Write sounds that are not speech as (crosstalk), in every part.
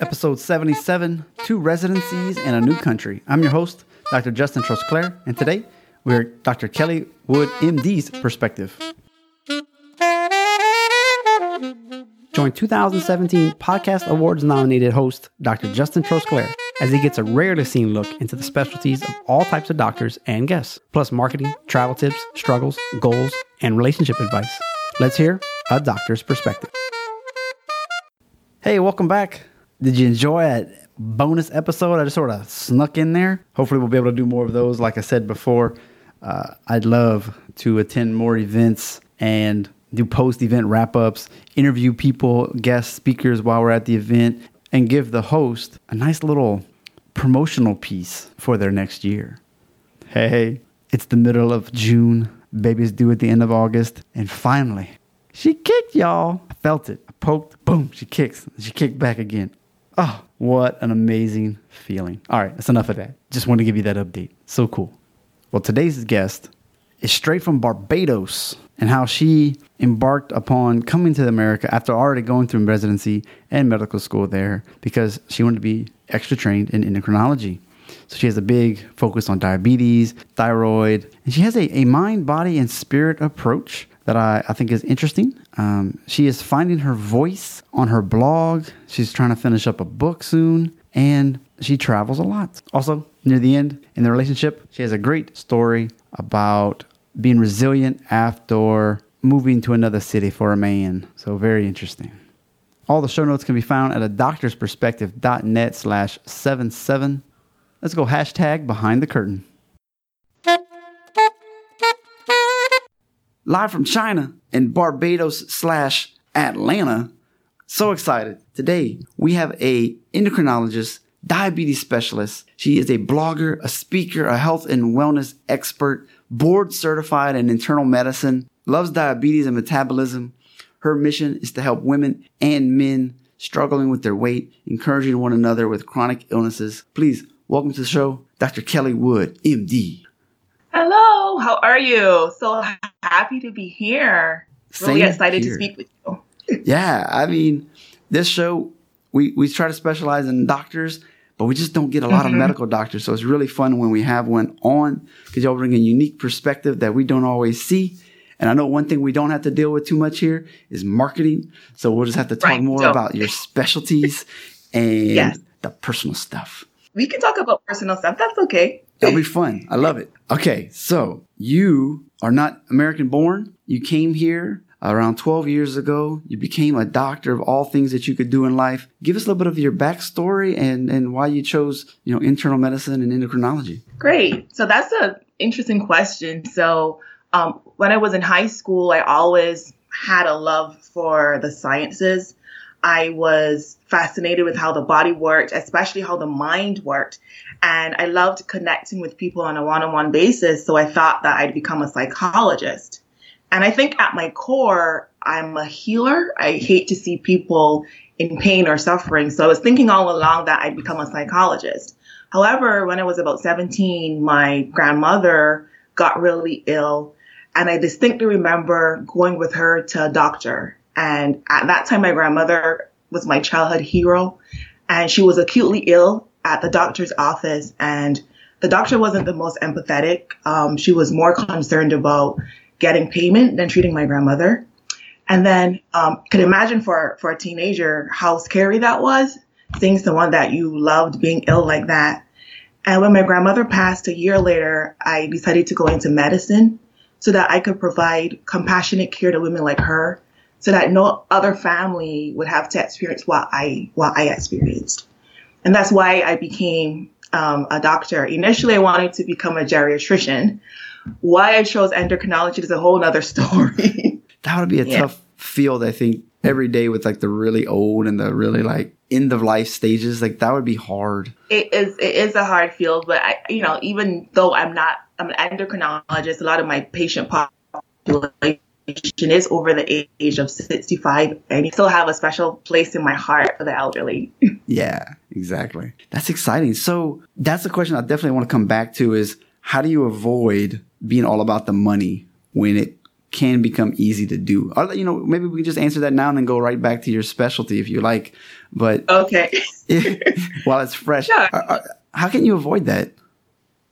episode 77 Two Residencies and a New Country. I'm your host, Dr. Justin Trosclair, and today we're Dr. Kelly Wood, MD's perspective. Join 2017 Podcast Awards nominated host Dr. Justin Trosclair as he gets a rarely seen look into the specialties of all types of doctors and guests, plus marketing, travel tips, struggles, goals, and relationship advice. Let's hear a doctor's perspective. Hey, welcome back. Did you enjoy that bonus episode? I just sort of snuck in there. Hopefully, we'll be able to do more of those. Like I said before, uh, I'd love to attend more events and do post event wrap ups, interview people, guest speakers while we're at the event, and give the host a nice little promotional piece for their next year. Hey, it's the middle of June. Baby's due at the end of August. And finally, she kicked, y'all. I felt it. I poked, boom, she kicks. She kicked back again. Oh, what an amazing feeling. All right, that's enough of that. Just want to give you that update. So cool. Well, today's guest is straight from Barbados and how she embarked upon coming to America after already going through residency and medical school there because she wanted to be extra trained in endocrinology. So she has a big focus on diabetes, thyroid, and she has a, a mind, body, and spirit approach that I, I think is interesting. Um, she is finding her voice on her blog. She's trying to finish up a book soon, and she travels a lot. Also, near the end in the relationship, she has a great story about being resilient after moving to another city for a man. So very interesting. All the show notes can be found at a doctor's perspective.net slash 77. Let's go hashtag behind the curtain. Live from China and Barbados slash Atlanta. So excited. Today we have a endocrinologist, diabetes specialist. She is a blogger, a speaker, a health and wellness expert, board certified in internal medicine, loves diabetes and metabolism. Her mission is to help women and men struggling with their weight, encouraging one another with chronic illnesses. Please welcome to the show, Dr. Kelly Wood, MD. Hello, how are you? So happy to be here. Really excited here. to speak with you. yeah, I mean, this show we we try to specialize in doctors, but we just don't get a lot mm-hmm. of medical doctors. So it's really fun when we have one on because y'all bring a unique perspective that we don't always see. And I know one thing we don't have to deal with too much here is marketing. So we'll just have to talk right. more so, about your specialties (laughs) and yes. the personal stuff. We can talk about personal stuff. That's okay. That'll be fun. I love it. Okay, so you are not American born. You came here around 12 years ago. You became a doctor of all things that you could do in life. Give us a little bit of your backstory and, and why you chose, you know, internal medicine and endocrinology. Great. So that's an interesting question. So um, when I was in high school, I always had a love for the sciences. I was fascinated with how the body worked, especially how the mind worked. And I loved connecting with people on a one on one basis. So I thought that I'd become a psychologist. And I think at my core, I'm a healer. I hate to see people in pain or suffering. So I was thinking all along that I'd become a psychologist. However, when I was about 17, my grandmother got really ill. And I distinctly remember going with her to a doctor and at that time, my grandmother was my childhood hero and she was acutely ill at the doctor's office and the doctor wasn't the most empathetic. Um, she was more concerned about getting payment than treating my grandmother. And then, um, could imagine for, for a teenager how scary that was, seeing someone that you loved being ill like that. And when my grandmother passed a year later, I decided to go into medicine so that I could provide compassionate care to women like her so that no other family would have to experience what I what I experienced. And that's why I became um, a doctor. Initially, I wanted to become a geriatrician. Why I chose endocrinology is a whole other (laughs) story. that would be a yeah. tough field, I think, every day with like the really old and the really like end of life stages. Like that would be hard. It is. It is a hard field, but I, you know, even though I'm not, I'm an endocrinologist. A lot of my patient population is over the age of 65 and you still have a special place in my heart for the elderly. (laughs) yeah, exactly. That's exciting. So that's the question I definitely want to come back to is how do you avoid being all about the money when it can become easy to do? Or, you know, maybe we can just answer that now and then go right back to your specialty if you like. But okay, (laughs) while it's fresh, sure. Uh, uh, how can you avoid that?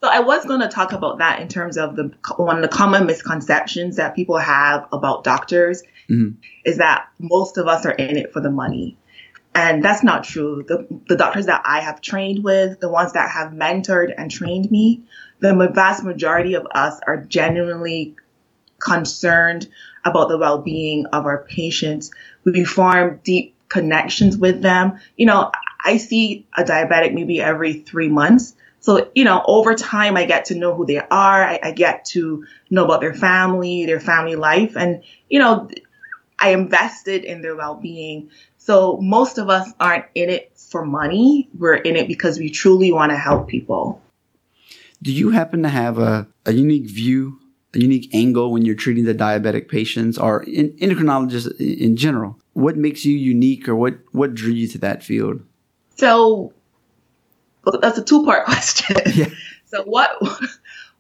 So I was going to talk about that in terms of the one of the common misconceptions that people have about doctors mm-hmm. is that most of us are in it for the money. And that's not true. The, the doctors that I have trained with, the ones that have mentored and trained me, the vast majority of us are genuinely concerned about the well-being of our patients. We form deep connections with them. You know, I see a diabetic maybe every three months. So, you know, over time, I get to know who they are. I, I get to know about their family, their family life. And, you know, I invested in their well-being. So most of us aren't in it for money. We're in it because we truly want to help people. Do you happen to have a, a unique view, a unique angle when you're treating the diabetic patients or in, endocrinologists in general? What makes you unique or what, what drew you to that field? So that's a two part (laughs) question. Yeah. So what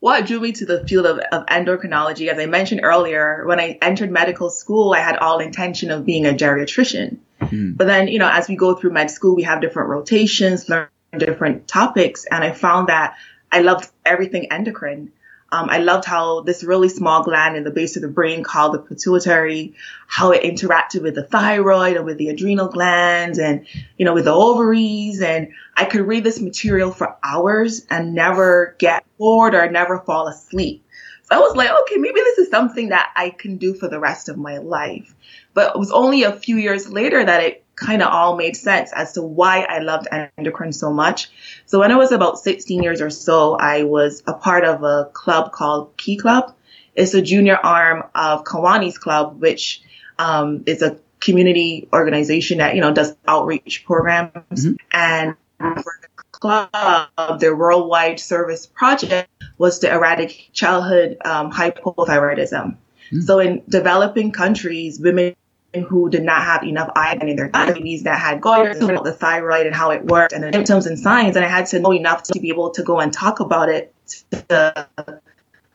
what drew me to the field of, of endocrinology? As I mentioned earlier, when I entered medical school, I had all intention of being a geriatrician. Mm. But then, you know, as we go through med school, we have different rotations, learn different topics, and I found that I loved everything endocrine. Um, I loved how this really small gland in the base of the brain called the pituitary, how it interacted with the thyroid and with the adrenal glands and, you know, with the ovaries. And I could read this material for hours and never get bored or never fall asleep. So I was like, okay, maybe this is something that I can do for the rest of my life. But it was only a few years later that it kind of all made sense as to why I loved endocrine so much. So when I was about 16 years or so, I was a part of a club called Key Club. It's a junior arm of Kiwanis Club, which um, is a community organization that, you know, does outreach programs. Mm-hmm. And for the club, their worldwide service project was to eradicate childhood um, hypothyroidism. Mm-hmm. So in developing countries, women who did not have enough iodine in their babies that had goiters about the thyroid and how it worked and the symptoms and signs. And I had to know enough to be able to go and talk about it to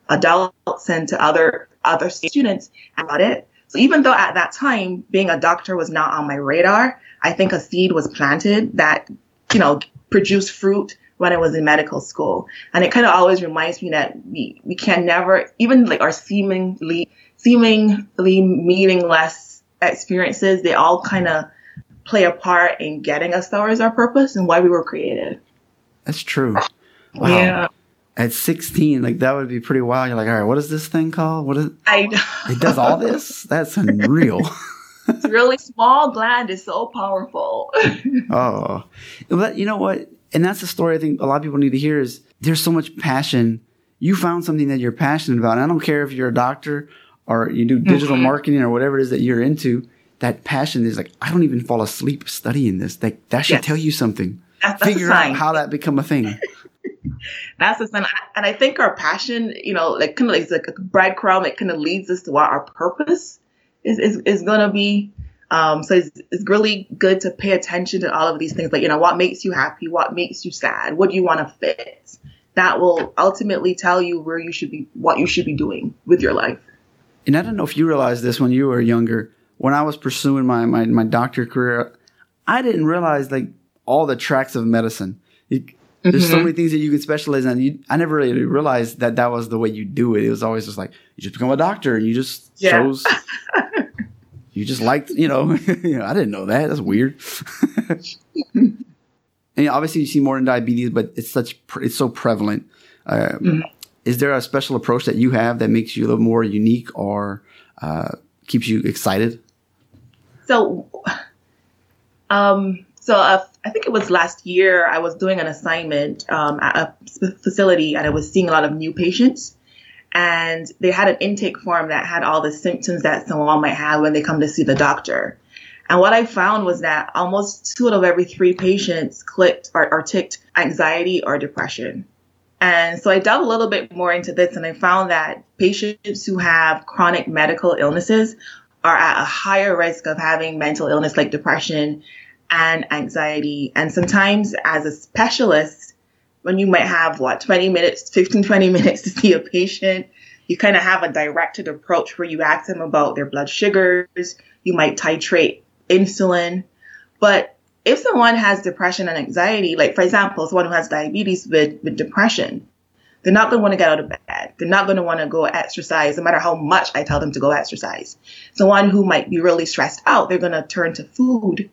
adults and to other other students about it. So even though at that time being a doctor was not on my radar, I think a seed was planted that, you know, produced fruit when I was in medical school. And it kind of always reminds me that we, we can never, even like our seemingly, seemingly meaningless experiences, they all kind of play a part in getting us towards our purpose and why we were created. That's true. Wow. Yeah. At 16, like that would be pretty wild. You're like, all right, what is this thing called? What is (laughs) I know. It does all this? That's unreal. (laughs) (laughs) it's really small gland is so powerful. oh. But you know what? And that's the story I think a lot of people need to hear is there's so much passion. You found something that you're passionate about. And I don't care if you're a doctor or you do digital mm-hmm. marketing or whatever it is that you're into, that passion is like, I don't even fall asleep studying this. That, that should yes. tell you something. That's, that's Figure out how that become a thing. (laughs) that's the sign. And I think our passion, you know, like kind of like, like a breadcrumb, it kind of leads us to what our purpose is, is, is going to be. Um, so it's, it's really good to pay attention to all of these things. Like, you know, what makes you happy? What makes you sad? What do you want to fit? That will ultimately tell you where you should be, what you should be doing with your life and I don't know if you realized this when you were younger. When I was pursuing my my, my doctor career, I didn't realize like all the tracks of medicine. there's mm-hmm. so many things that you can specialize in. You, I never really realized that that was the way you do it. It was always just like you just become a doctor and you just yeah. chose. (laughs) you just liked, you know, (laughs) you know, I didn't know that. That's weird. (laughs) and obviously, you see more in diabetes, but it's such it's so prevalent. Uh, mm-hmm is there a special approach that you have that makes you a little more unique or uh, keeps you excited? So, um, so uh, I think it was last year I was doing an assignment um, at a facility and I was seeing a lot of new patients. And they had an intake form that had all the symptoms that someone might have when they come to see the doctor. And what I found was that almost two out of every three patients clicked or, or ticked anxiety or depression. And so I delved a little bit more into this and I found that patients who have chronic medical illnesses are at a higher risk of having mental illness like depression and anxiety. And sometimes as a specialist, when you might have what, 20 minutes, 15, 20 minutes to see a patient, you kind of have a directed approach where you ask them about their blood sugars. You might titrate insulin. But if someone has depression and anxiety, like for example, someone who has diabetes with, with depression, they're not going to want to get out of bed. They're not going to want to go exercise, no matter how much I tell them to go exercise. Someone who might be really stressed out, they're going to turn to food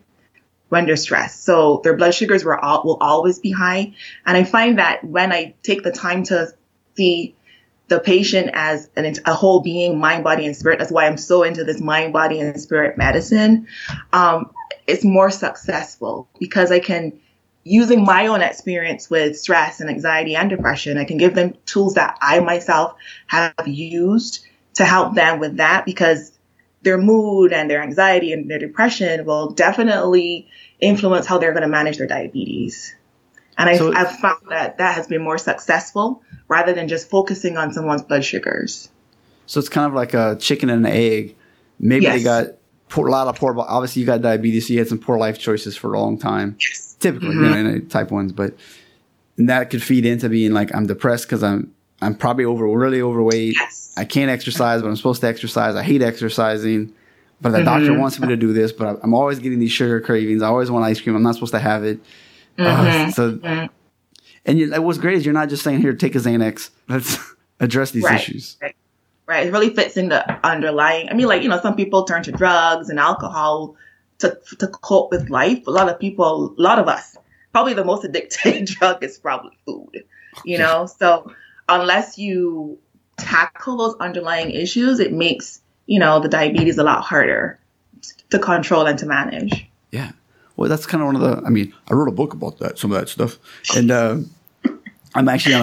when they're stressed. So their blood sugars will, will always be high. And I find that when I take the time to see the patient as an, a whole being, mind, body, and spirit, that's why I'm so into this mind, body, and spirit medicine. Um, it's more successful because I can using my own experience with stress and anxiety and depression, I can give them tools that I myself have used to help them with that because their mood and their anxiety and their depression will definitely influence how they're going to manage their diabetes. And I, so, I've found that that has been more successful rather than just focusing on someone's blood sugars. So it's kind of like a chicken and an egg. Maybe yes. they got poor, a lot of poor, obviously you got diabetes, so you had some poor life choices for a long time. Yes. Typically, mm-hmm. you know, type ones, but that could feed into being like, I'm depressed because I'm, I'm probably over, really overweight. Yes. I can't exercise, but I'm supposed to exercise. I hate exercising, but the mm-hmm. doctor wants me to do this, but I'm always getting these sugar cravings. I always want ice cream. I'm not supposed to have it. Uh, mm-hmm. Uh, so, mm-hmm. and you, what's great is you're not just saying, here, take a Xanax. Let's (laughs) address these right. issues. Right. Right. It really fits in the underlying. I mean, like, you know, some people turn to drugs and alcohol to, to cope with life. A lot of people, a lot of us, probably the most (laughs) addicted drug is probably food, you know? So unless you tackle those underlying issues, it makes, you know, the diabetes a lot harder to control and to manage. Yeah. Well, that's kind of one of the. I mean, I wrote a book about that, some of that stuff, and uh, I'm actually.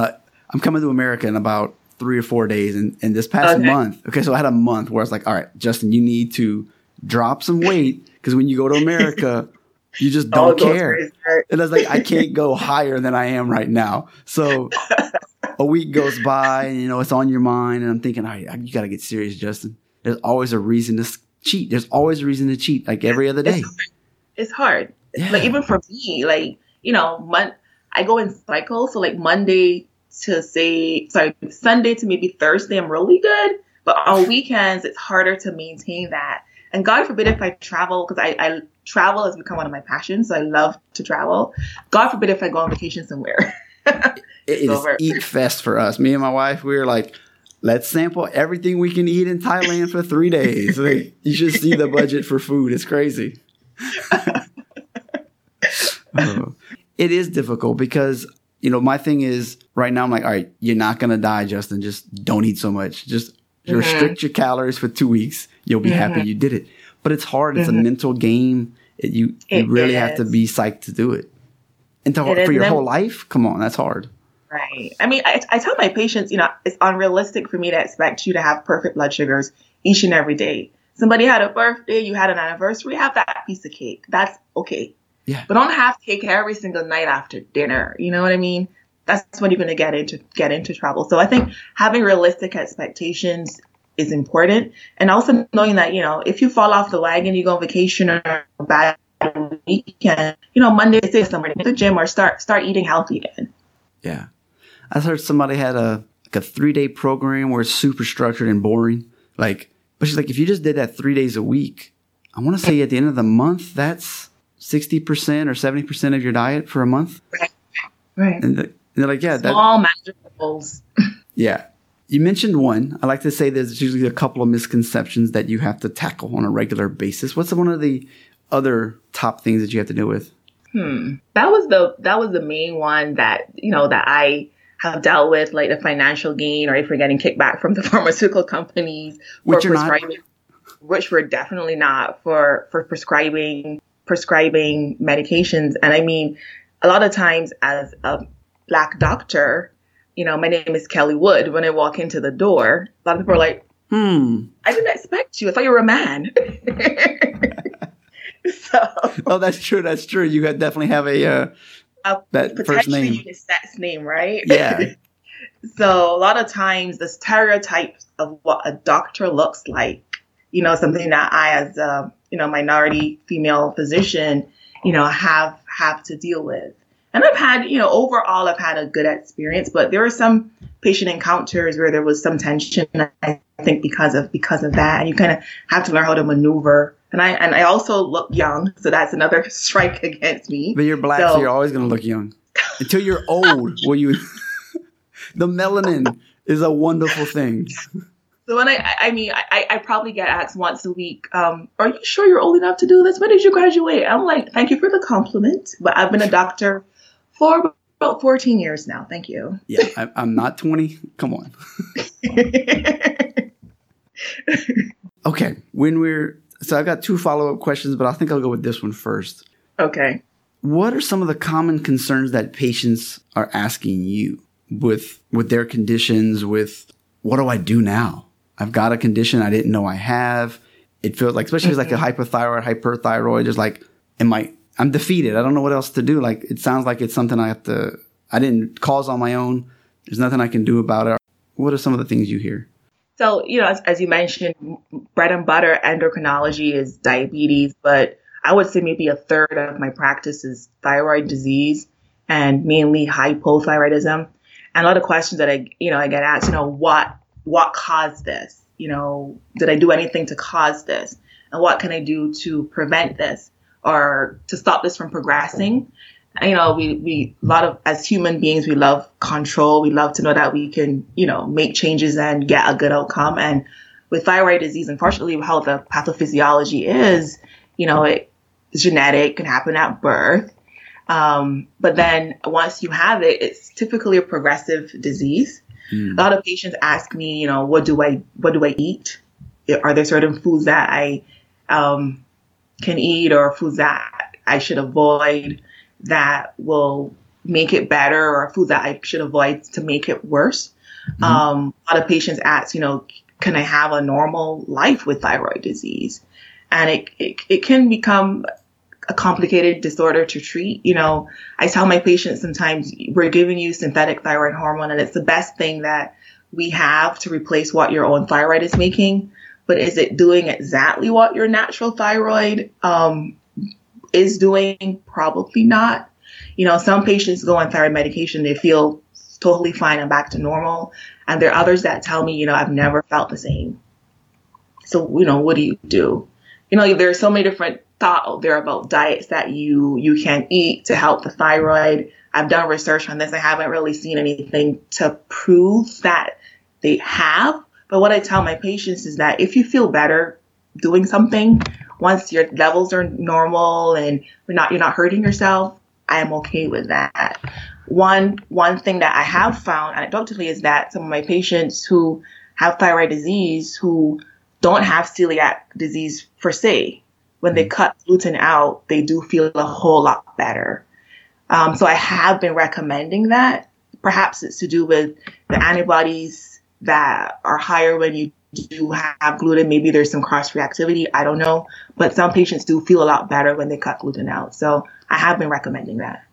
I'm coming to America in about three or four days, and, and this past okay. month. Okay, so I had a month where I was like, all right, Justin, you need to drop some weight because when you go to America. (laughs) You just don't oh, care. And I was like, I can't go higher than I am right now. So a week goes by and, you know, it's on your mind. And I'm thinking, all right, you got to get serious, Justin. There's always a reason to cheat. There's always a reason to cheat, like every other day it's hard. Yeah. Like even for me, like you know, mon- I go in cycles. So like Monday to say, sorry, Sunday to maybe Thursday, I'm really good. But on weekends, it's harder to maintain that. And God forbid if I travel, because I, I travel has become one of my passions. So I love to travel. God forbid if I go on vacation somewhere. it (laughs) is over. eat fest for us. Me and my wife, we were like, let's sample everything we can eat in Thailand for three days. (laughs) Like, you should see the budget for food. It's crazy. uh, (laughs) it is difficult because you know my thing is right now I'm like, all right, you're not gonna die, Justin. Just don't eat so much. Just mm-hmm. restrict your calories for two weeks. You'll be mm-hmm. happy you did it. But it's hard. It's mm-hmm. a mental game. It, you it, you really have to be psyched to do it. And to, it for your whole life, come on, that's hard. Right. I mean, I, I tell my patients, you know, it's unrealistic for me to expect you to have perfect blood sugars each and every day somebody had a birthday, you had an anniversary, have that piece of cake. That's okay. Yeah. But don't have cake every single night after dinner. You know what I mean? That's when you're going to get into get into trouble. So I think having realistic expectations is important, and also knowing that you know if you fall off the wagon, you go on vacation or a bad weekend, you know Monday, say somebody to the gym or start start eating healthy again. Yeah, I heard somebody had a like a three day program where it's super structured and boring, like but she's like, if you just did that three days a week, I want to say at the end of the month, that's 60% or 70% of your diet for a month. Right. Right. And, the, and they're like, yeah. Small goals. (laughs) yeah. You mentioned one. I like to say there's usually a couple of misconceptions that you have to tackle on a regular basis. What's one of the other top things that you have to deal with? Hmm. That was the that was the main one that you know that I have dealt with like the financial gain or if we're getting kickback from the (laughs) pharmaceutical companies which for prescribing not. which we're definitely not for for prescribing prescribing medications and i mean a lot of times as a black doctor you know my name is kelly wood when i walk into the door a lot of people are like hmm i didn't expect you i thought you were a man (laughs) so oh that's true that's true you definitely have a uh, a that first name. unisex name, right? Yeah. (laughs) so a lot of times the stereotypes of what a doctor looks like, you know, something that I as a, you know, minority female physician, you know, have have to deal with. And I've had, you know, overall, I've had a good experience, but there were some patient encounters where there was some tension. I think because of because of that, and you kind of have to learn how to maneuver. And I and I also look young, so that's another (laughs) strike against me. But you're black, so, so you're always going to look young until you're old. will you? (laughs) the melanin is a wonderful thing. So when I, I mean, I, I probably get asked once a week, um, are you sure you're old enough to do this? When did you graduate? I'm like, thank you for the compliment, but I've been a doctor for about 14 years now. Thank you. Yeah, I, I'm not 20. Come on. (laughs) okay, when we're so I've got two follow up questions, but I think I'll go with this one first. Okay. What are some of the common concerns that patients are asking you with with their conditions? With what do I do now? I've got a condition I didn't know I have. It feels like, especially mm-hmm. like a mm-hmm. hypothyroid, hyperthyroid, just like, am I, I'm defeated. I don't know what else to do. Like, it sounds like it's something I have to, I didn't cause on my own. There's nothing I can do about it. What are some of the things you hear? So, you know, as, as you mentioned, bread and butter endocrinology is diabetes, but I would say maybe a third of my practice is thyroid disease and mainly hypothyroidism. And a lot of questions that I, you know, I get asked, you know, what what caused this? You know, did I do anything to cause this? And what can I do to prevent this or to stop this from progressing? You know, we, we, a lot of, as human beings, we love control. We love to know that we can, you know, make changes and get a good outcome. And with thyroid disease, unfortunately, how the pathophysiology is, you know, it, it's genetic, can happen at birth. Um, but then once you have it, it's typically a progressive disease. Mm. A lot of patients ask me, you know, what do I what do I eat? Are there certain foods that I um, can eat or foods that I should avoid that will make it better or foods that I should avoid to make it worse? Mm-hmm. Um, a lot of patients ask, you know, can I have a normal life with thyroid disease? And it, it, it can become a complicated disorder to treat. You know, I tell my patients sometimes we're giving you synthetic thyroid hormone and it's the best thing that we have to replace what your own thyroid is making. But is it doing exactly what your natural thyroid um, is doing? Probably not. You know, some patients go on thyroid medication, they feel totally fine and back to normal. And there are others that tell me, you know, I've never felt the same. So, you know, what do you do? You know, there are so many different thought there about diets that you you can eat to help the thyroid. I've done research on this. I haven't really seen anything to prove that they have. But what I tell my patients is that if you feel better doing something, once your levels are normal and you're not you're not hurting yourself, I am okay with that. One one thing that I have found anecdotally is that some of my patients who have thyroid disease who don't have celiac disease per se, when they mm. cut gluten out, they do feel a whole lot better. Um, so I have been recommending that. Perhaps it's to do with the antibodies that are higher when you do have gluten. Maybe there's some cross reactivity. I don't know. But some patients do feel a lot better when they cut gluten out. So I have been recommending that.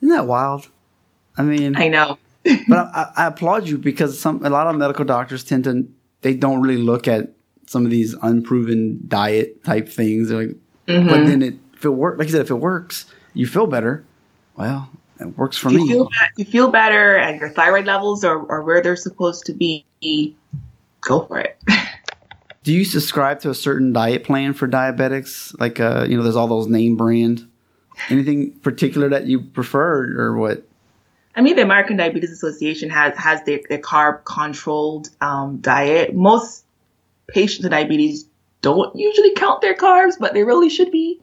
Isn't that wild? I mean, I know. (laughs) but I, I, applaud you because some a lot of medical doctors tend to they don't really look at some of these unproven diet type things. Like, mm-hmm. but then it, if it works, like you said, if it works, you feel better. Well, it works for you me. Feel, you feel better, and your thyroid levels are, are where they're supposed to be. Go for it. (laughs) Do you subscribe to a certain diet plan for diabetics? Like, uh, you know, there's all those name brand. Anything particular that you prefer, or what? I mean, the American Diabetes Association has has their, their carb controlled um, diet. Most patients with diabetes don't usually count their carbs, but they really should be.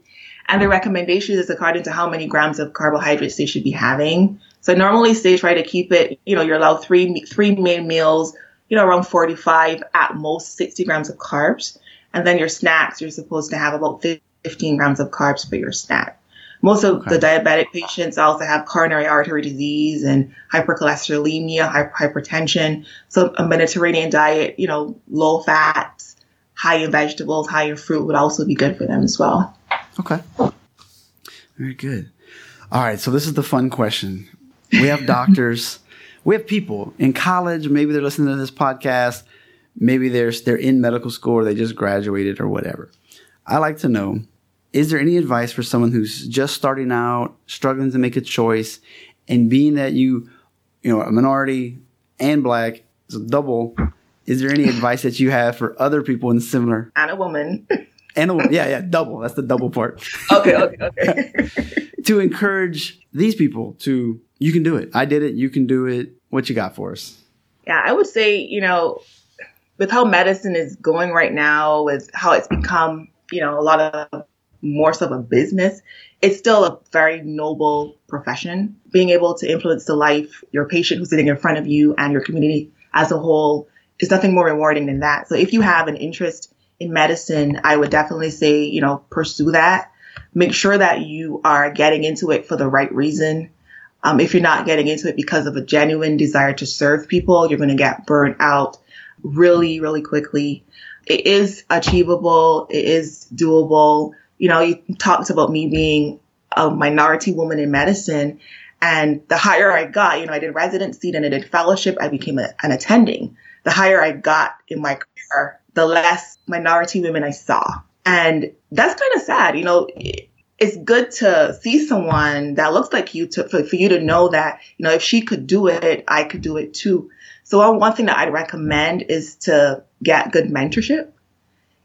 And the recommendation is according to how many grams of carbohydrates they should be having. So normally they try to keep it, you know, you're allowed three, three main meals, you know, around 45 at most 60 grams of carbs. And then your snacks, you're supposed to have about 15 grams of carbs for your snack. Most of okay. the diabetic patients also have coronary artery disease and hypercholesterolemia, hypertension. So a Mediterranean diet, you know, low fats, high in vegetables, high in fruit would also be good for them as well. Okay. Very good. All right. So this is the fun question. We have doctors, we have people in college. Maybe they're listening to this podcast. Maybe they're, they're in medical school or they just graduated or whatever. I like to know is there any advice for someone who's just starting out, struggling to make a choice, and being that you, you know, a minority and black, it's a double. Is there any advice that you have for other people in similar? And a woman. (laughs) And a woman, yeah, yeah, double. That's the double part. okay, okay, okay. (laughs) to encourage these people to, you can do it. I did it. You can do it. What you got for us? Yeah, I would say, you know, with how medicine is going right now, with how it's become, you know, a lot of more so of a business, it's still a very noble profession. Being able to influence the life, your patient who's sitting in front of you and your community as a whole is nothing more rewarding than that. So if you have an interest in medicine, I would definitely say, you know, pursue that. Make sure that you are getting into it for the right reason. Um, if you're not getting into it because of a genuine desire to serve people, you're going to get burnt out really, really quickly. It is achievable. It is doable. You know, you talked about me being a minority woman in medicine. And the higher I got, you know, I did residency, then I did fellowship, I became a, an attending. The higher I got in my career, the less minority women I saw. And that's kind of sad. You know, it's good to see someone that looks like you to, for, for you to know that, you know, if she could do it, I could do it too. So one thing that I'd recommend is to get good mentorship.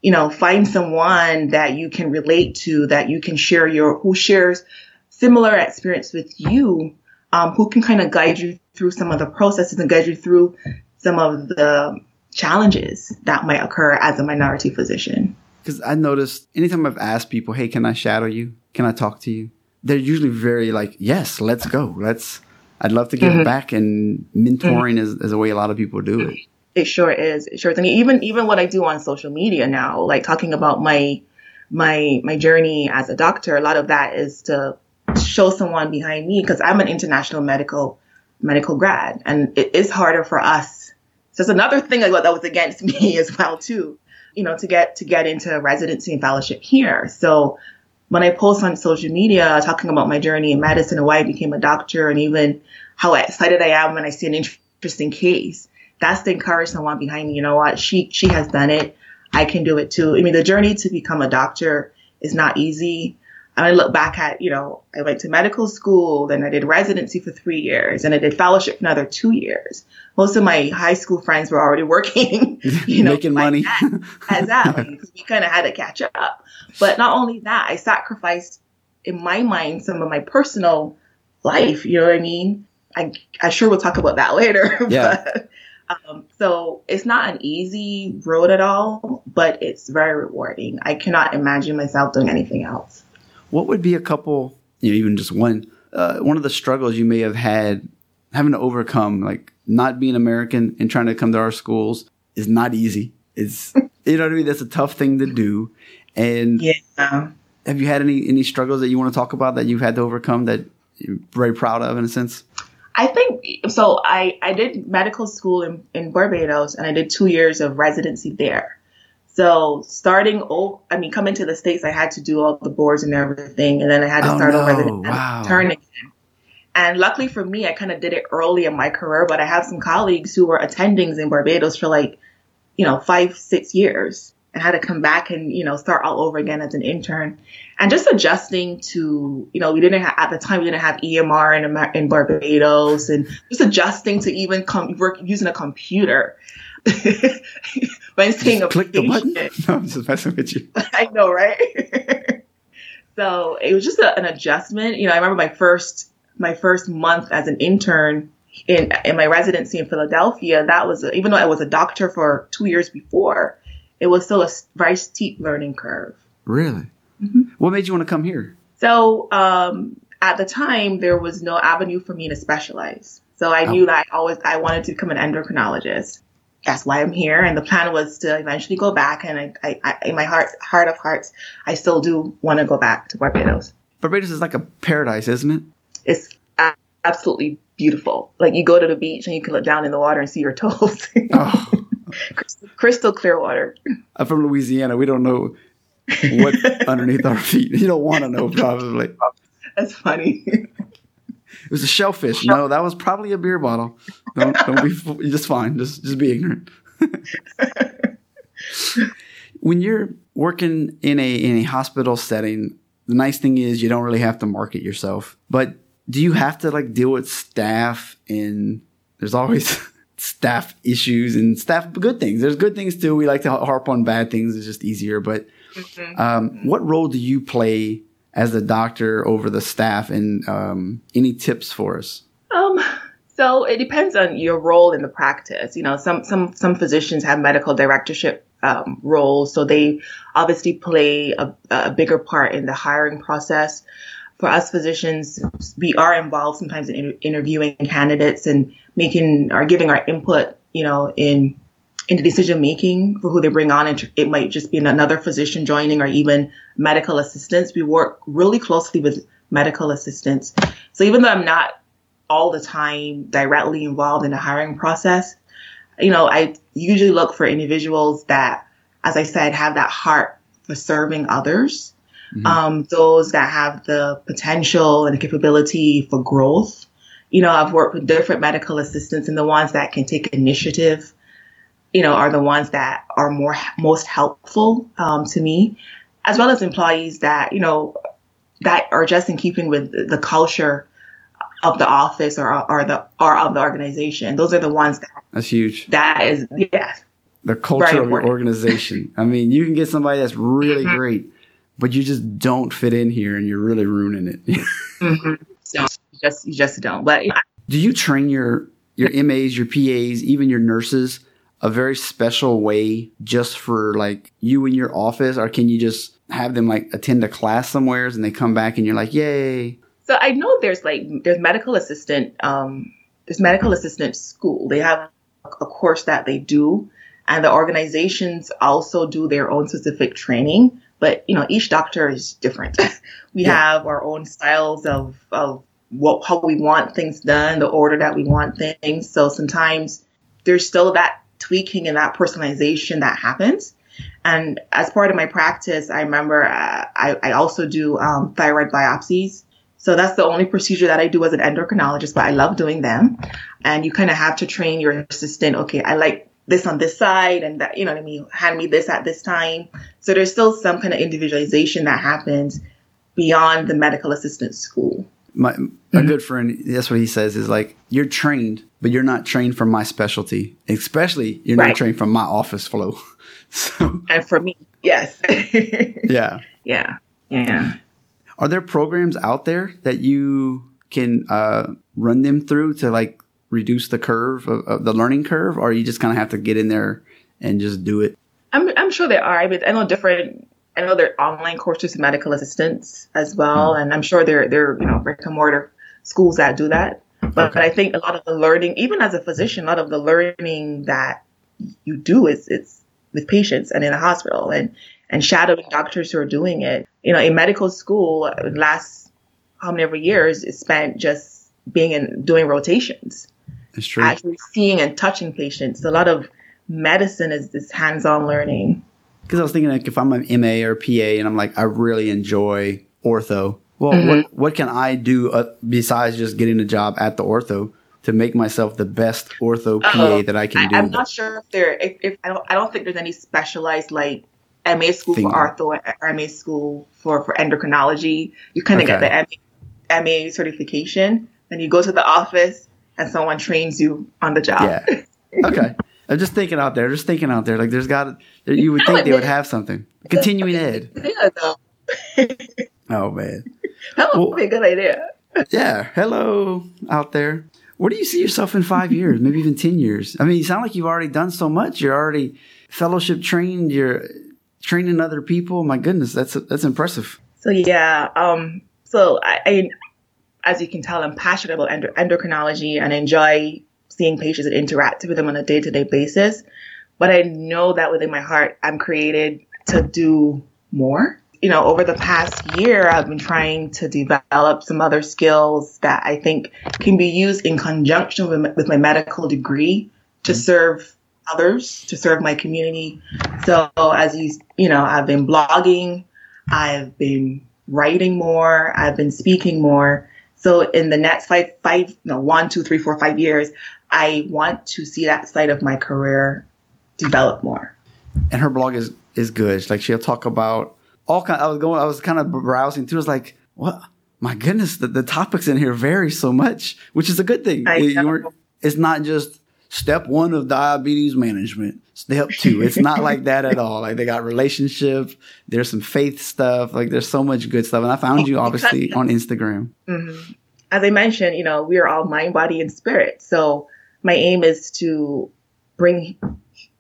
You know, find someone that you can relate to, that you can share your, who shares similar experience with you, um, who can kind of guide you through some of the processes and guide you through some of the challenges that might occur as a minority physician. Because I noticed anytime I've asked people, hey, can I shadow you? Can I talk to you? They're usually very like, yes, let's go. Let's, I'd love to give mm-hmm. back and mentoring mm-hmm. is, is a way a lot of people do it. It sure is. It sure is. And even, even what I do on social media now, like talking about my, my, my journey as a doctor, a lot of that is to show someone behind me because I'm an international medical, medical grad and it is harder for us. So it's another thing that was against (laughs) me as well too, you know, to get, to get into residency and fellowship here. So when I post on social media talking about my journey in medicine and why I became a doctor and even how excited I am when I see an interesting case, that's to encourage someone behind me. You know what? She, she has done it. I can do it too. I mean, the journey to become a doctor is not easy. And I look back at, you know, I went to medical school, then I did residency for three years, and I did fellowship for another two years. Most of my high school friends were already (laughs) working, you know, making money. as exactly. (laughs) we kind of had to catch up. But not only that, I sacrificed in my mind some of my personal life. You know what I mean? I, I sure will talk about that (laughs) later. Yeah. but, um, so it's not an easy road at all, but it's very rewarding. I cannot imagine myself doing anything else. What would be a couple, you know, even just one, uh, one of the struggles you may have had having to overcome, like not being American and trying to come to our schools is not easy. It's, (laughs) you know what I mean? That's a tough thing to do. And yeah. have you had any, any struggles that you want to talk about that you've had to overcome that you're very proud of in a sense? I think so. I, I did medical school in, in Barbados and I did two years of residency there. So starting, oh, I mean, coming to the States, I had to do all the boards and everything. And then I had to oh, start no. over the wow. turn again. And luckily for me, I kind of did it early in my career, but I have some colleagues who were attendings in Barbados for like, you know, five, six years and had to come back and, you know, start all over again as an intern and just adjusting to, you know, we didn't have, at the time, we didn't have EMR in, in Barbados and just adjusting to even come work using a computer. (laughs) when seeing a click the button. (laughs) No, I'm just messing with you. (laughs) I know, right? so it was just a, an adjustment. You know, I remember my first my first month as an intern in in my residency in Philadelphia. That was even though I was a doctor for two years before, it was still a very steep learning curve. Really? Mm-hmm. What made you want to come here? So um, at the time, there was no avenue for me to specialize. So I oh. knew that I always I wanted to become an endocrinologist that's why I'm here. And the plan was to eventually go back. And I, I, I in my heart, heart of hearts, I still do want to go back to Barbados. Barbados is like a paradise, isn't it? It's absolutely beautiful. Like you go to the beach and you can look down in the water and see your toes. (laughs) oh. Crystal, (laughs) crystal clear water. I'm from Louisiana. We don't know what's (laughs) underneath our feet. You don't want to know, probably. That's funny. It was a shellfish. No, that was probably a beer bottle. Don't, don't be just fine. Just just be ignorant. (laughs) when you're working in a in a hospital setting, the nice thing is you don't really have to market yourself. But do you have to like deal with staff and there's always staff issues and staff good things. There's good things too. We like to harp on bad things. It's just easier. But mm-hmm. um, what role do you play as the doctor over the staff and um, any tips for us? Um, so it depends on your role in the practice. You know, some some some physicians have medical directorship um, roles, so they obviously play a, a bigger part in the hiring process. For us physicians, we are involved sometimes in inter- interviewing candidates and making or giving our input. You know, in in the decision making for who they bring on. It, it might just be another physician joining or even medical assistants. We work really closely with medical assistants. So even though I'm not all the time directly involved in the hiring process, you know, I usually look for individuals that, as I said, have that heart for serving others. Mm-hmm. Um, those that have the potential and the capability for growth. You know, I've worked with different medical assistants and the ones that can take initiative you know, are the ones that are more most helpful um, to me, as well as employees that you know that are just in keeping with the culture of the office or or the or of the organization. Those are the ones that that's huge. That is yeah. The culture of your organization. I mean, you can get somebody that's really mm-hmm. great, but you just don't fit in here, and you're really ruining it. (laughs) mm-hmm. you just you just don't. But do you train your your MAs, your PAs, even your nurses? a very special way just for like you in your office or can you just have them like attend a class somewheres and they come back and you're like yay so i know there's like there's medical assistant um there's medical assistant school they have a course that they do and the organizations also do their own specific training but you know each doctor is different (laughs) we yeah. have our own styles of of what how we want things done the order that we want things so sometimes there's still that tweaking and that personalization that happens. And as part of my practice, I remember uh, I, I, also do um, thyroid biopsies. So that's the only procedure that I do as an endocrinologist, but I love doing them. And you kind of have to train your assistant. Okay, I like this on this side and that, you know what I mean? Hand me this at this time. So there's still some kind of individualization that happens beyond the medical assistant school my mm-hmm. a good friend that's what he says is like you're trained but you're not trained for my specialty. Especially you're right. not trained from my office flow. (laughs) So and for me yes. (laughs) Yeah. Yeah. Yeah. Are there programs out there that you can uh, run them through to like reduce the curve of, of the learning curve? Or you just kind of have to get in there and just do it? I'm, I'm sure there are. But i know different I know there are online courses to medical assistants as well, mm and I'm sure there there you know brick and mortar schools that do that. But, okay. but I think a lot of the learning, even as a physician, a lot of the learning that you do is it's with patients and in a hospital and and shadowing doctors who are doing it. You know, in medical school, last how many years is spent just being in doing rotations. That's true. Actually seeing and touching patients. A lot of medicine is this hands-on learning because I was thinking like if I'm an MA or PA and I'm like I really enjoy ortho. Well, mm-hmm. what what can I do uh, besides just getting a job at the ortho to make myself the best ortho PA uh, that I can do? I, am not sure if there. If, if, I don't, I don't think there's any specialized like MA school Thing. for ortho or MA school for for endocrinology. You kind of okay. get the MA, MA certification, then you go to the office and someone trains you on the job. Yeah. Okay. (laughs) I'm just thinking out there, just thinking out there. Like there's got you would think they would have something. (laughs) Continuing ed. Yeah, oh man. (laughs) That would well, be a good idea. (laughs) yeah. Hello out there. Where do you see yourself in five years? Maybe even ten years. I mean, you sound like you've already done so much. You're already fellowship trained. You're training other people. My goodness, that's that's impressive. So yeah. Um. So I, I as you can tell, I'm passionate about endocrinology and enjoy seeing patients and interacting with them on a day to day basis. But I know that within my heart, I'm created to do more. You know, over the past year, I've been trying to develop some other skills that I think can be used in conjunction with, with my medical degree to mm-hmm. serve others, to serve my community. So as you, you know, I've been blogging, I've been writing more, I've been speaking more. So in the next five, five, no, one, two, three, four, five years, I want to see that side of my career develop more. And her blog is is good. Like she'll talk about all kind. I was going. I was kind of browsing through. I was like, what? My goodness, the, the topics in here vary so much, which is a good thing. It, it's not just step one of diabetes management. Step two. It's not (laughs) like that at all. Like they got relationship. There's some faith stuff. Like there's so much good stuff. And I found you obviously on Instagram. Mm-hmm. As I mentioned, you know, we are all mind, body, and spirit. So my aim is to bring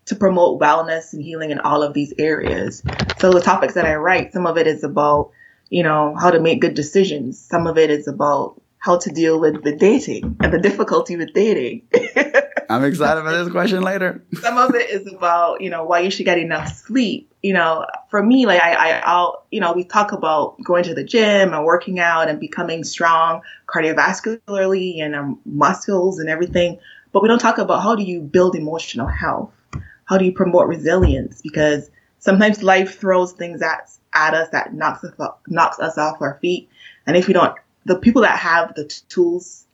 to promote wellness and healing in all of these areas. So the topics that I write, some of it is about, you know, how to make good decisions. Some of it is about how to deal with the dating and the difficulty with dating. (laughs) I'm excited for this question later. Some of it is about, you know, why you should get enough sleep. You know, for me, like I, I, I'll, you know, we talk about going to the gym and working out and becoming strong cardiovascularly and um, muscles and everything. But we don't talk about how do you build emotional health? How do you promote resilience? Because sometimes life throws things at, at us that knocks us, knocks us off our feet. And if we don't, the people that have the t- tools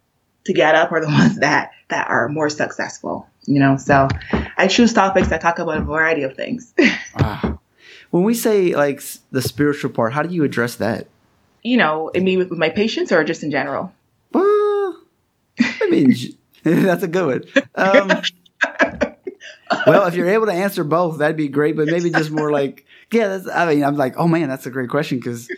to get up are the (laughs) ones that, that are more successful, you know? So I choose topics that talk about a variety of things. uh, (laughs) when we say like the spiritual part, how do you address that? You know, I mean, with, with my patients or just in general? I mean, (laughs) (laughs) That's a good one. Um, (laughs) well, if you're able to answer both, that'd be great. But maybe just more (laughs) like, yeah. That's, I mean, I'm like, oh man, that's a great question because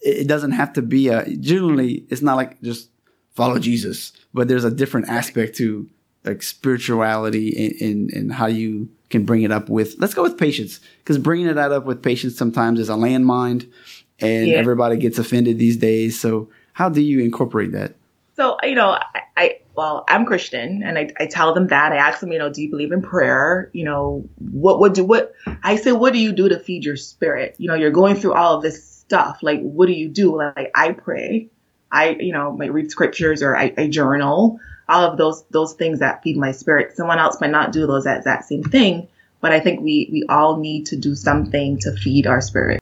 it doesn't have to be a. Generally, it's not like just follow Jesus, but there's a different aspect to like spirituality and, and, how you can bring it up with. Let's go with patients because bringing it up with patients sometimes is a landmine, and yeah. everybody gets offended these days. So, how do you incorporate that? So, you know, I, I well, I'm Christian and I, I tell them that. I ask them, you know, do you believe in prayer? You know, what would do what I say, what do you do to feed your spirit? You know, you're going through all of this stuff. Like, what do you do? Like, I pray. I, you know, might read scriptures or I, I journal. All of those those things that feed my spirit. Someone else might not do those exact same thing, but I think we we all need to do something to feed our spirit.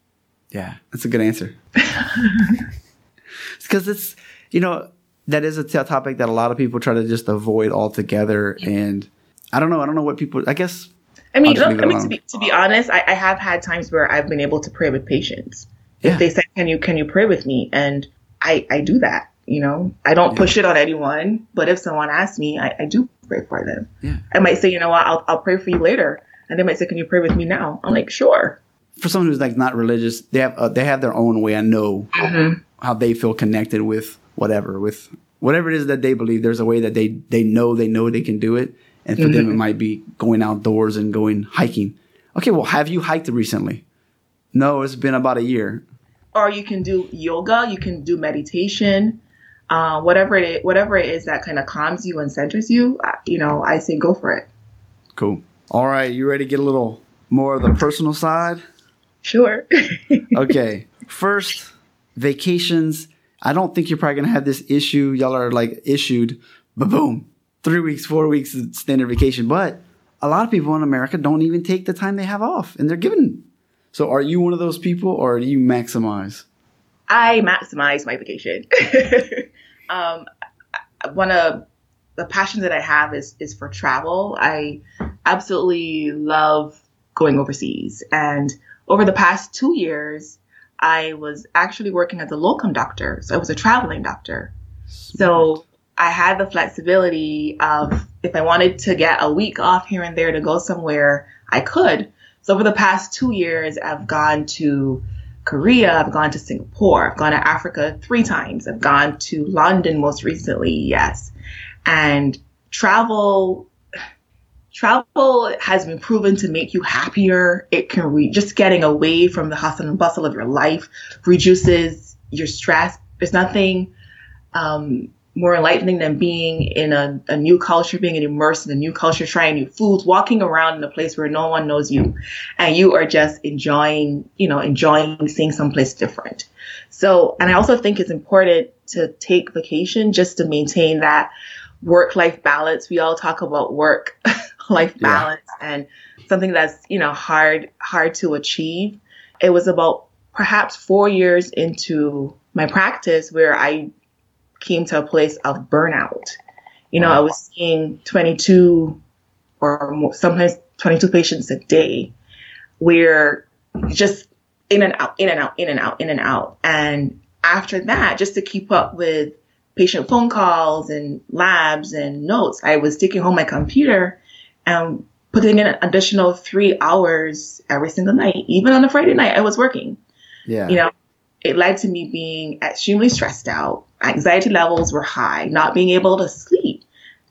Yeah, that's a good answer. (laughs) Because it's you know that is a t- topic that a lot of people try to just avoid altogether. And I don't know. I don't know what people. I guess. I mean, look, I mean to be to be honest, I, I, have had times where I've been able to pray with patients. Yeah. If they say, "Can you can you pray with me?" and I I do that. You know, I don't yeah. push it on anyone, but if someone asks me, I, I do pray for them. Yeah. I might say, you know what, I'll I'll pray for you later, and they might say, "Can you pray with me now?" I'm like, sure. For someone who's like not religious, they have uh, they have their own way. I know mm-hmm. how they feel connected with whatever with whatever it is that they believe there's a way that they they know they know they can do it. And for mm-hmm. them it might be going outdoors and going hiking. Okay well have you hiked recently? No it's been about a year. Or you can do yoga you can do meditation uh, whatever it is, whatever it is that kind of calms you and centers you you know i say go for it. Cool. All right you ready to get a little more of the personal side? Sure. (laughs) Okay first vacations I don't think you're probably to have this issue. Y'all are like issued, but boom, three weeks, four weeks standard vacation. But a lot of people in America don't even take the time they have off and they're given. So are you one of those people or do you maximize? I maximize my vacation. (laughs) um, one of the passions that I have is, is for travel. I absolutely love going overseas. And over the past two years, I was actually working as a locum doctor. So I was a traveling doctor. So I had the flexibility of if I wanted to get a week off here and there to go somewhere, I could. So over the past two years, I've gone to Korea, I've gone to Singapore, I've gone to Africa three times, I've gone to London most recently, yes. And travel travel has been proven to make you happier. It can re- just getting away from the hustle and bustle of your life reduces your stress. There's nothing um, more enlightening than being in a, a, new culture, being immersed in a new culture, trying new foods, walking around in a place where no one knows you, and you are just enjoying, you know, enjoying seeing someplace different. So, and I also think it's important to take vacation just to maintain that work life balance. We all talk about work (laughs) (laughs) life balance yeah. and something that's, you know, hard, hard to achieve. It was about perhaps four years into my practice where I came to a place of burnout. You know, wow. I was seeing 22 or more, sometimes 22 patients a day where just in and out, in and out, in and out, in and out. And after that, just to keep up with patient phone calls and labs and notes, I was taking home my computer and putting in an additional three hours every single night. Even on a Friday night, I was working. Yeah. You know, it led to me being extremely stressed out. Anxiety levels were high, not being able to sleep.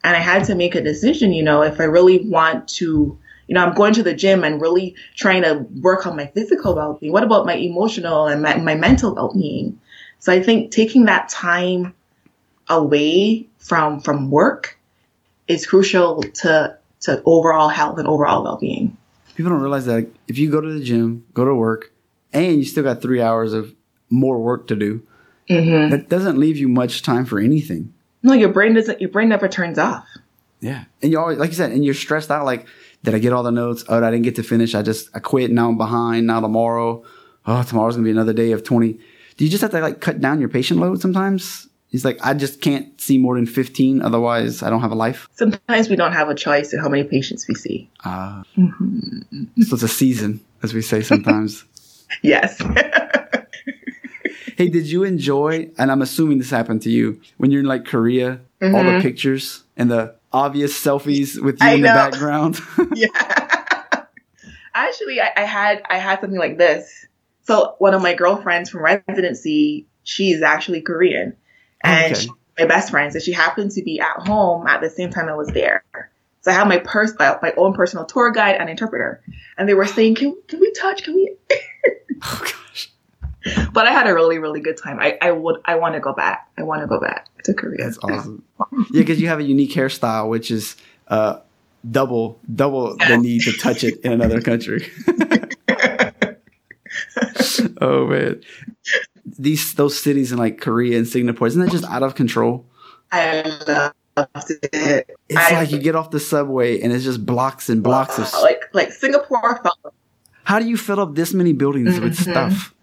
And I had to make a decision, you know, if I really want to, you know, I'm going to the gym and really trying to work on my physical well being. What about my emotional and my, my mental well being? So I think taking that time away from from work is crucial to to overall health and overall well being. People don't realize that if you go to the gym, go to work, and you still got three hours of more work to do, Mm-hmm. that doesn't leave you much time for anything. No, your brain doesn't. Your brain never turns off. Yeah. And you always, like you said, and you're stressed out. Like, did I get all the notes? Oh, I didn't get to finish. I just, I quit. Now I'm behind. Now tomorrow. Oh, tomorrow's going to be another day of 20. Do you just have to like cut down your patient load sometimes? He's like, I just can't see more than 15. Otherwise, I don't have a life. Sometimes we don't have a choice in how many patients we see. Uh, So it's a season, as we say sometimes. (laughs) Yes. (laughs) hey, did you enjoy, and I'm assuming this happened to you, when you're in like Korea, all the pictures and the obvious selfies with you I in the background? (laughs) yeah. Actually, I, I had I had something like this. So one of my girlfriends from residency, she's actually Korean, and Okay. my best friend. So she happened to be at home at the same time I was there. So I had my pers- uh, my own personal tour guide and interpreter, and they were saying, "Can can we touch? Can we?" (laughs) oh, gosh. But I had a really really good time. I I would I want to go back. I want to go back to Korea. That's (laughs) awesome. Yeah, because you have a unique hairstyle, which is uh, double double the need to touch it in another country. (laughs) oh man, these those cities in like Korea and Singapore isn't that just out of control? I loved it. It's I- like you get off the subway and it's just blocks and blocks of. like like Singapore. How do you fill up this many buildings with Mhm. stuff?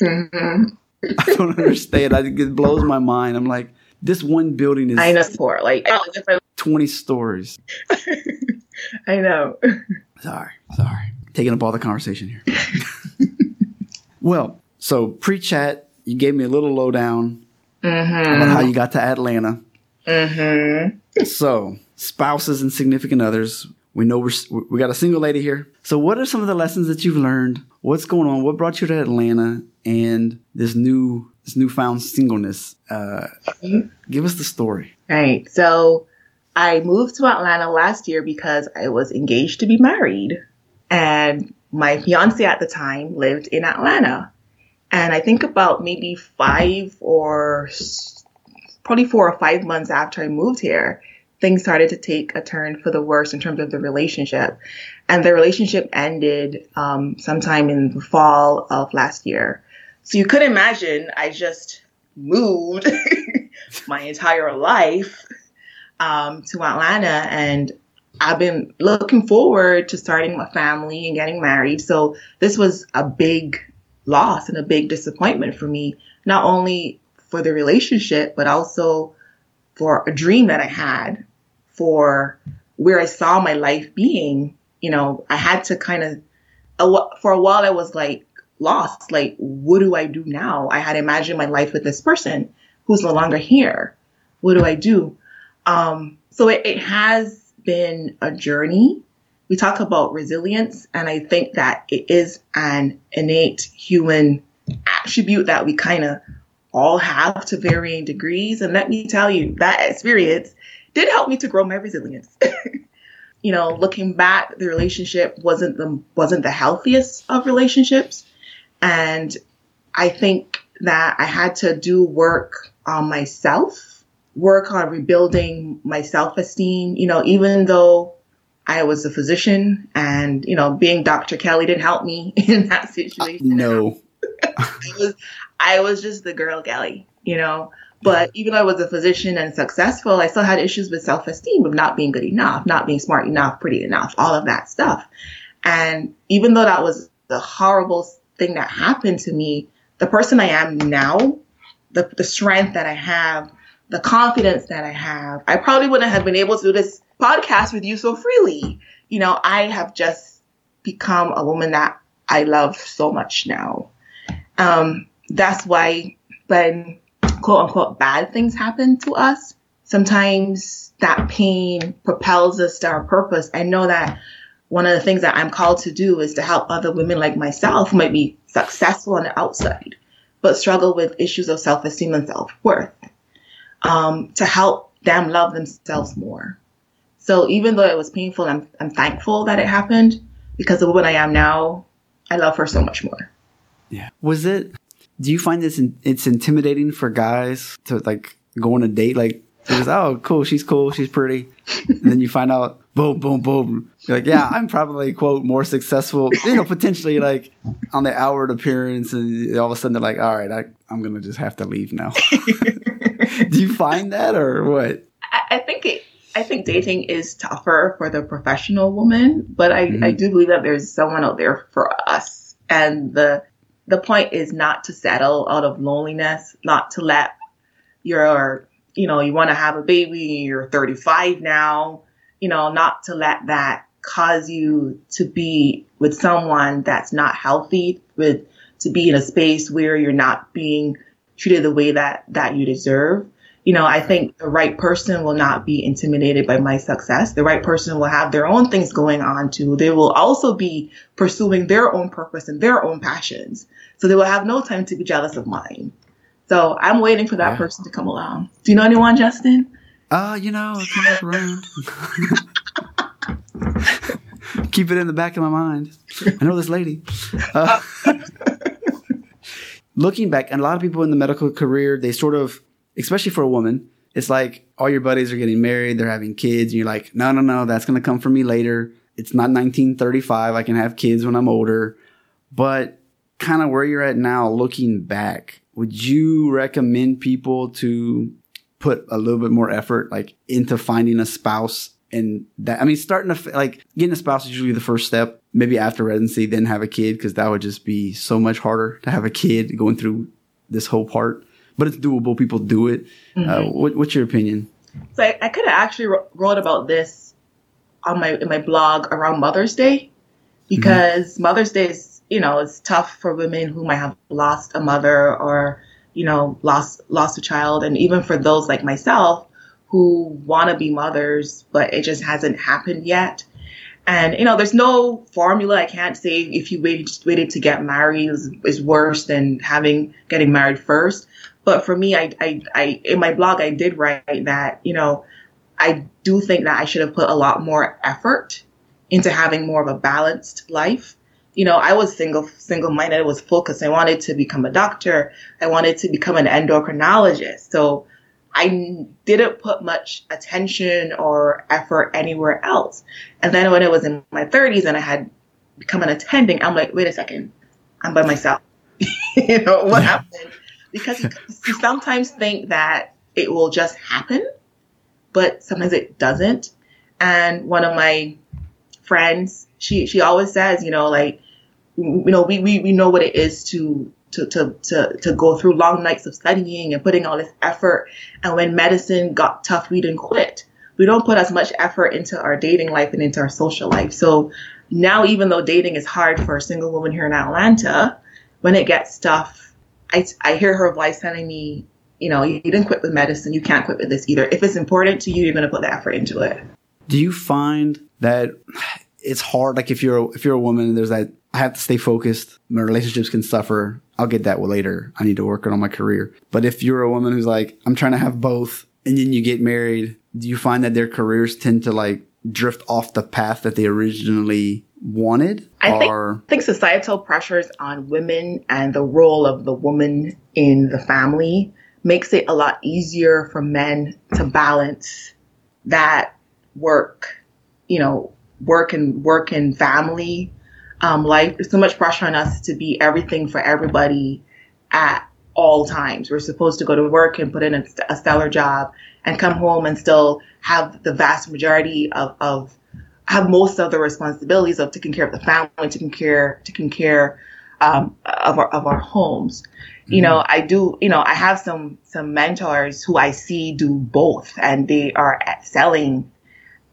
Mhm. (laughs) I don't understand. I it blows my mind. I'm like, this one building is I know Singapore. Like I was different. 20 stories. (laughs) I know. Sorry, sorry. Taking up all the conversation here. (laughs) well, so pre chat, you gave me a little lowdown about how you got to Atlanta. Mm-hmm. So, spouses and significant others. We know we're, we got a single lady here. So, what are some of the lessons that you've learned? What's going on? What brought you to Atlanta and this new this newfound singleness? Uh, give us the story. Right. So I moved to Atlanta last year because I was engaged to be married, and my fiance at the time lived in Atlanta. And I think about maybe five or probably four or five months after I moved here, things started to take a turn for the worse in terms of the relationship. And the relationship ended um, sometime in the fall of last year. So you could imagine I just moved (laughs) my entire life um, to Atlanta and I've been looking forward to starting a family and getting married. So this was a big loss and a big disappointment for me, not only for the relationship, but also for a dream that I had for where I saw my life being. You know, I had to kind of, for a while, I was like lost. Like, what do I do now? I had imagined my life with this person who's no longer here. What do I do? Um, so it, it has been a journey. We talk about resilience, and I think that it is an innate human attribute that we kind of all have to varying degrees. And let me tell you, that experience did help me to grow my resilience. (laughs) you know, looking back, the relationship wasn't the wasn't the healthiest of relationships, and I think that I had to do work on myself, work on rebuilding my self esteem. You know, even though I was a physician and, you know, being Dr. Kelly didn't help me (laughs) in that situation. No. (laughs) I was, I was just the girl Kelly, you know. But even though I was a physician and successful, I still had issues with self esteem of not being good enough, not being smart enough, pretty enough, all of that stuff. And even though that was the horrible thing that happened to me, the person I am now, the, the strength that I have, the confidence that I have, I probably wouldn't have been able to do this podcast with you so freely. You know, I have just become a woman that I love so much now. Um, that's why when quote unquote bad things happen to us, sometimes that pain propels us to our purpose. I know that one of the things that I'm called to do is to help other women like myself who might be successful on the outside, but struggle with issues of self esteem and self worth, um, to help them love themselves more. So even though it was painful, I'm, I'm thankful that it happened because the woman I am now, I love her so much more. Yeah. Was it, do you find this, in, it's intimidating for guys to like go on a date? Like, it oh, cool, she's cool, she's pretty. And then you find out, boom, boom, boom. You're like, yeah, I'm probably, quote, more successful, you know, potentially like on the outward appearance. And all of a sudden they're like, all right, I, I'm going to just have to leave now. (laughs) do you find that or what? I, I think it, I think dating is tougher for the professional woman, but I, mm-hmm. I do believe that there's someone out there for us. And the the point is not to settle out of loneliness, not to let your, you know, you want to have a baby, you're 35 now, you know, not to let that cause you to be with someone that's not healthy, with to be in a space where you're not being treated the way that that you deserve you know, I think the right person will not be intimidated by my success. The right person will have their own things going on too. They will also be pursuing their own purpose and their own passions. So they will have no time to be jealous of mine. So I'm waiting for that yeah. person to come along. Do you know anyone, Justin? Uh, you know, come back around. (laughs) Keep it in the back of my mind. I know this lady. Uh, (laughs) looking back, and a lot of people in the medical career, they sort of especially for a woman, it's like all your buddies are getting married, they're having kids, and you're like, no, no, no, that's to come for me later. It's not 1935. I can have kids when I'm older. But kind of where you're at now, looking back, would you recommend people to put a little bit more effort, like into finding a spouse? And that, I mean, starting to, like, getting a spouse is usually the first step. Maybe after residency, then have a kid, because that would just be so much harder to have a kid going through this whole part but it's doable. People do it. Uh, mm-hmm. Uh, what, what's your opinion? So I, I could have actually wrote about this on my in my blog around Mother's Day because mm-hmm. Mother's Day is you know it's tough for women who might have lost a mother or you know lost lost a child, and even for those like myself who want to be mothers but it just hasn't happened yet. And you know, there's no formula. I can't say if you waited waited to get married is, is worse than having getting married first. But for me, I, I, I, in my blog, I did write that, you know, I do think that I should have put a lot more effort into having more of a balanced life. You know, I was single, single minded, I was focused. I wanted to become a doctor. I wanted to become an endocrinologist. So I didn't put much attention or effort anywhere else. And then when I was in my 30s and I had become an attending, I'm like, wait a second, I'm by myself. (laughs) you know, what yeah. happened? Because you sometimes think that it will just happen, but sometimes it doesn't. And one of my friends, she she always says, you know, like you know, we, we, we know what it is to to, to, to, to go through long nights of studying and putting all this effort. And when medicine got tough, we didn't quit. We don't put as much effort into our dating life and into our social life. So now, even though dating is hard for a single woman here in Atlanta, when it gets tough, I, I hear her voice telling me, you know, you didn't quit with medicine. You can't quit with this either. If it's important to you, you're going to put the effort into it. Do you find that it's hard? Like if you're, if you're a woman, there's that, I have to stay focused. My relationships can suffer. I'll get that later. I need to work on my career. But if you're a woman who's like, I'm trying to have both and then you get married, do you find that their careers tend to like drift off the path that they originally wanted? I think, think societal pressures on women and the role of the woman in the family makes it a lot easier for men to balance that work, you know, work and work and family um, life. There's so much pressure on us to be everything for everybody at all times. We're supposed to go to work and put in a, a stellar job and come home and still have the vast majority of, of have most of the responsibilities of taking care of the family, taking care, taking care um, of our of our homes. Mm-hmm. You know, I do. You know, I have some some mentors who I see do both, and they are excelling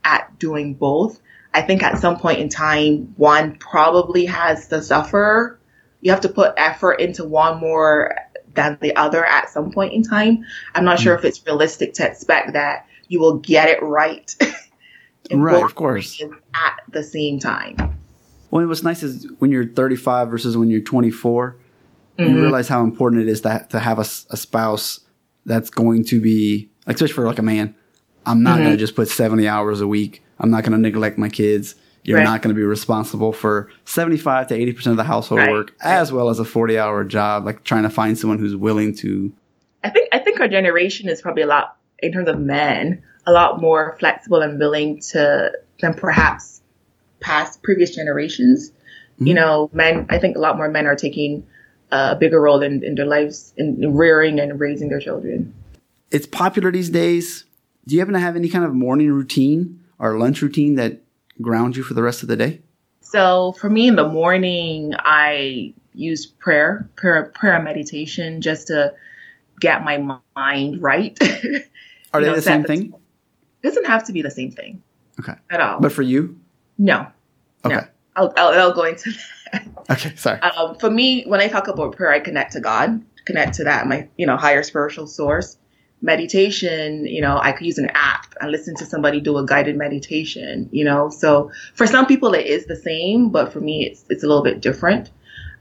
at doing both. I think at some point in time, one probably has to suffer, you have to put effort into one more than the other at some point in time. I'm not sure if it's realistic to expect that you will get it right. (laughs) in Right, of course. At the same time. Well, what's nice is when you're 35 versus when you're 24, you Mhm. realize how important it is that to have a spouse that's going to be, like, especially for like a man. I'm not Mm-hmm. going to just put 70 hours a week. I'm not going to neglect my kids. You're Right. not going to be responsible for 75 to 80% of the household Right. work, as well as a 40 hour job, like trying to find someone who's willing to. I think I think our generation is probably a lot in terms of men, a lot more flexible and willing to than perhaps past previous generations. You mm-hmm. know, men. I think a lot more men are taking a bigger role in, in their lives in, in rearing and raising their children. It's popular these days. Do you happen to have any kind of morning routine or lunch routine that grounds you for the rest of the day? So for me in the morning, I use prayer, prayer, prayer meditation just to get my mind right. (laughs) Are they know, the same the- thing? Doesn't have to be the same thing Okay. at all. But for you? no, Okay. no. I'll, I'll, I'll go into that. Okay. Sorry. Um, for me, when I talk about prayer, I connect to God, connect to that, my, you know, higher spiritual source. Meditation, you know, I could use an app and listen to somebody do a guided meditation, you know. So for some people it is the same, but for me it's it's a little bit different.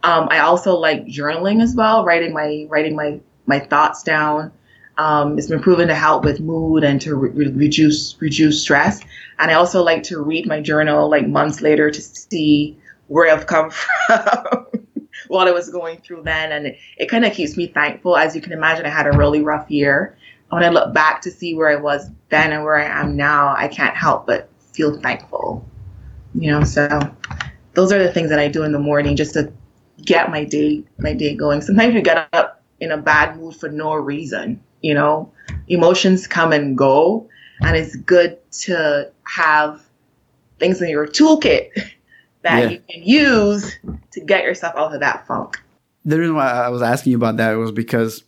Um, I also like journaling as well, writing my writing my my thoughts down. Um, it's been proven to help with mood and to re- reduce reduce stress. And I also like to read my journal like months later to see where I've come (laughs) from, what I was going through then, and it, it kind of keeps me thankful. As you can imagine, I had a really rough year. When I look back to see where I was then and where I am now, I can't help but feel thankful. You know, so those are the things that I do in the morning just to get my day my day going. Sometimes you get up in a bad mood for no reason. You know, emotions come and go, and it's good to have things in your toolkit (laughs) that Yeah. you can use to get yourself out of that funk. The reason why I was asking you about that was because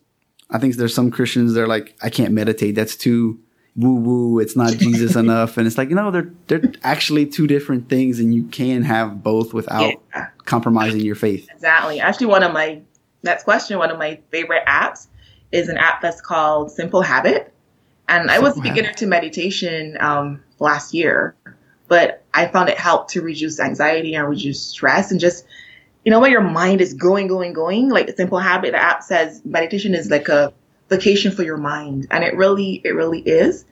I think there's some Christians they're like, I can't meditate. That's too woo woo. It's not Jesus (laughs) enough. And it's like, you know, they're they're actually two different things, and you can have both without Yeah. compromising your faith. Exactly. Actually, one of my next question, one of my favorite apps is an app that's called Simple Habit. And I was a Simple beginner to meditation um, last year, but I found it helped to reduce anxiety and reduce stress and just, you know, when your mind is going, going, going, like Simple Habit, the app says meditation is like a vacation for your mind. And it really, it really is.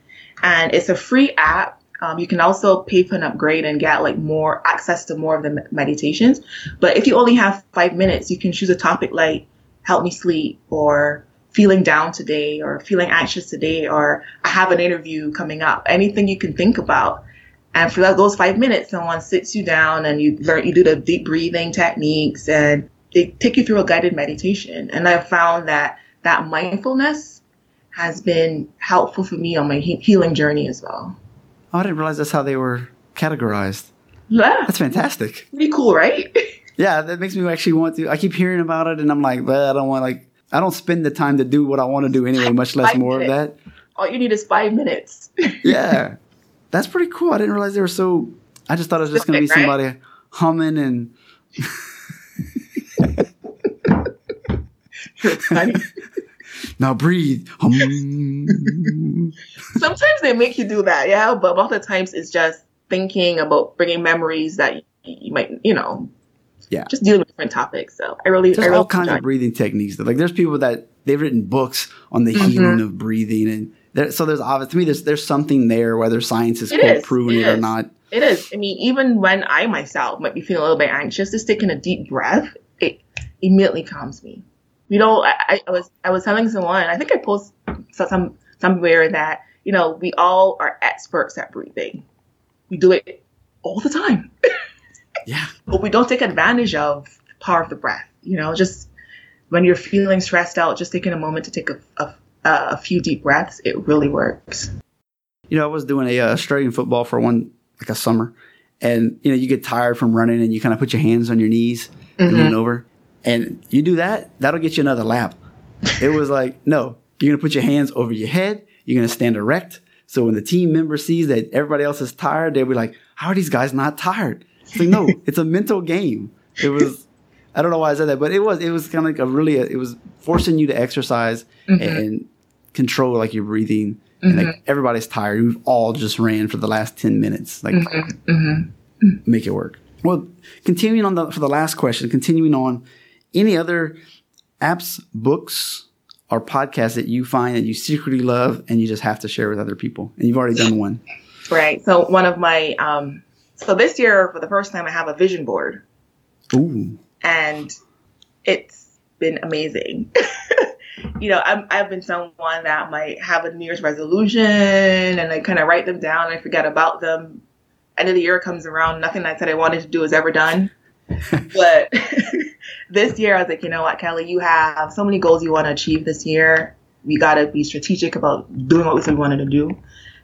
And it's a free app. Um, you can also pay for an upgrade and get like more access to more of the meditations. But if you only have five minutes, you can choose a topic like help me sleep or feeling down today or feeling anxious today or I have an interview coming up. Anything you can think about. And for those five minutes, someone sits you down and you learn, you do the deep breathing techniques and they take you through a guided meditation. And I found that that mindfulness has been helpful for me on my he- healing journey as well. Oh, I didn't realize that's how they were categorized. Yeah, That's fantastic. pretty cool, right? (laughs) Yeah, that makes me actually want to. I keep hearing about it, and I'm like, but I don't want like I don't spend the time to do what I want to do anyway, much less Five more of that. All you need is five minutes. (laughs) Yeah, that's pretty cool. I didn't realize they were so. I just thought it was just going to be somebody humming and (laughs) now breathe. Hum. Sometimes they make you do that, yeah, but a lot of times it's just thinking about bringing memories that you might, you know, Yeah. just dealing with different topics. So I really, I There's really all kinds enjoy of breathing techniques. Like there's people that they've written books on the Mm-hmm. healing of breathing, and there, so there's obvious to me there's there's something there, whether science has It proven It it or not. It is. I mean, even when I myself might be feeling a little bit anxious, just taking a deep breath, it immediately calms me. You know, I, I- I was I was telling someone, I think I post some somewhere that you know we all are experts at breathing. We do it all the time, (laughs) Yeah. but we don't take advantage of the power of the breath. You know, just when you're feeling stressed out, just taking a moment to take a, a, a few deep breaths, it really works. you know, I was doing a uh, Australian football for one like a summer, and you know, you get tired from running, and you kind of put your hands on your knees and Mm-hmm. lean over, and you do that, that'll get you another lap. It was like, no, you're gonna put your hands over your head, you're gonna stand erect. So when the team member sees that everybody else is tired, they'll be like, "How are these guys not tired?" It's like, no, it's a mental game. It was. I don't know why I said that, but it was it was kind of like a really it was forcing you to exercise Mm-hmm. and control like your breathing. And like everybody's tired. We've all just ran for the last ten minutes. Like Mm-hmm. make it work. Well, continuing on the for the last question, continuing on, any other apps, books, or podcasts that you find that you secretly love and you just have to share with other people? And you've already done one. Right. So one of my um so this year for the first time I have a vision board Ooh. and it's been amazing. (laughs) you know, I'm, I've been someone that might have a New Year's resolution and I kind of write them down and I forget about them. End of the year comes around, nothing I said I wanted to do is ever done. (laughs) but (laughs) this year, I was like, you know what, Kelly, you have so many goals you want to achieve this year. We got to be strategic about doing what we said we wanted to do.